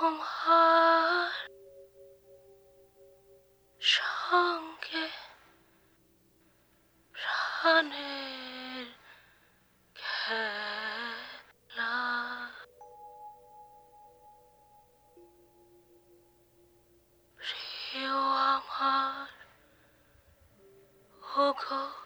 trong hát sangue ranel kela rio amar o oh God.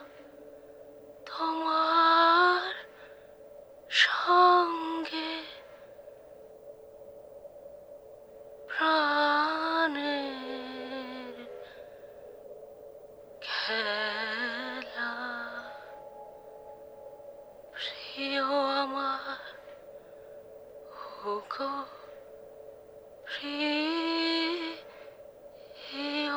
প্রিয় আমার Hugo প্রিয় কেবল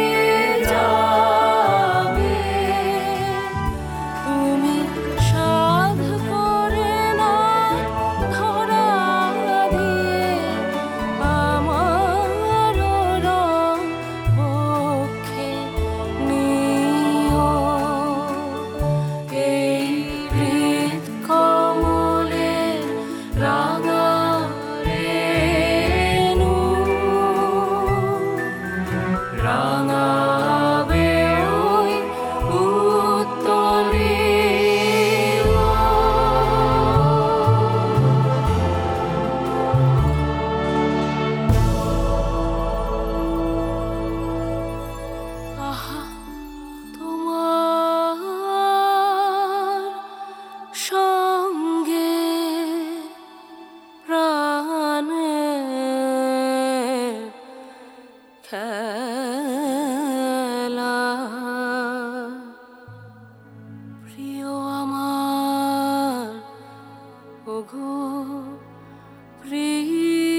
খেলা। প্রিয় আমার প্রিয়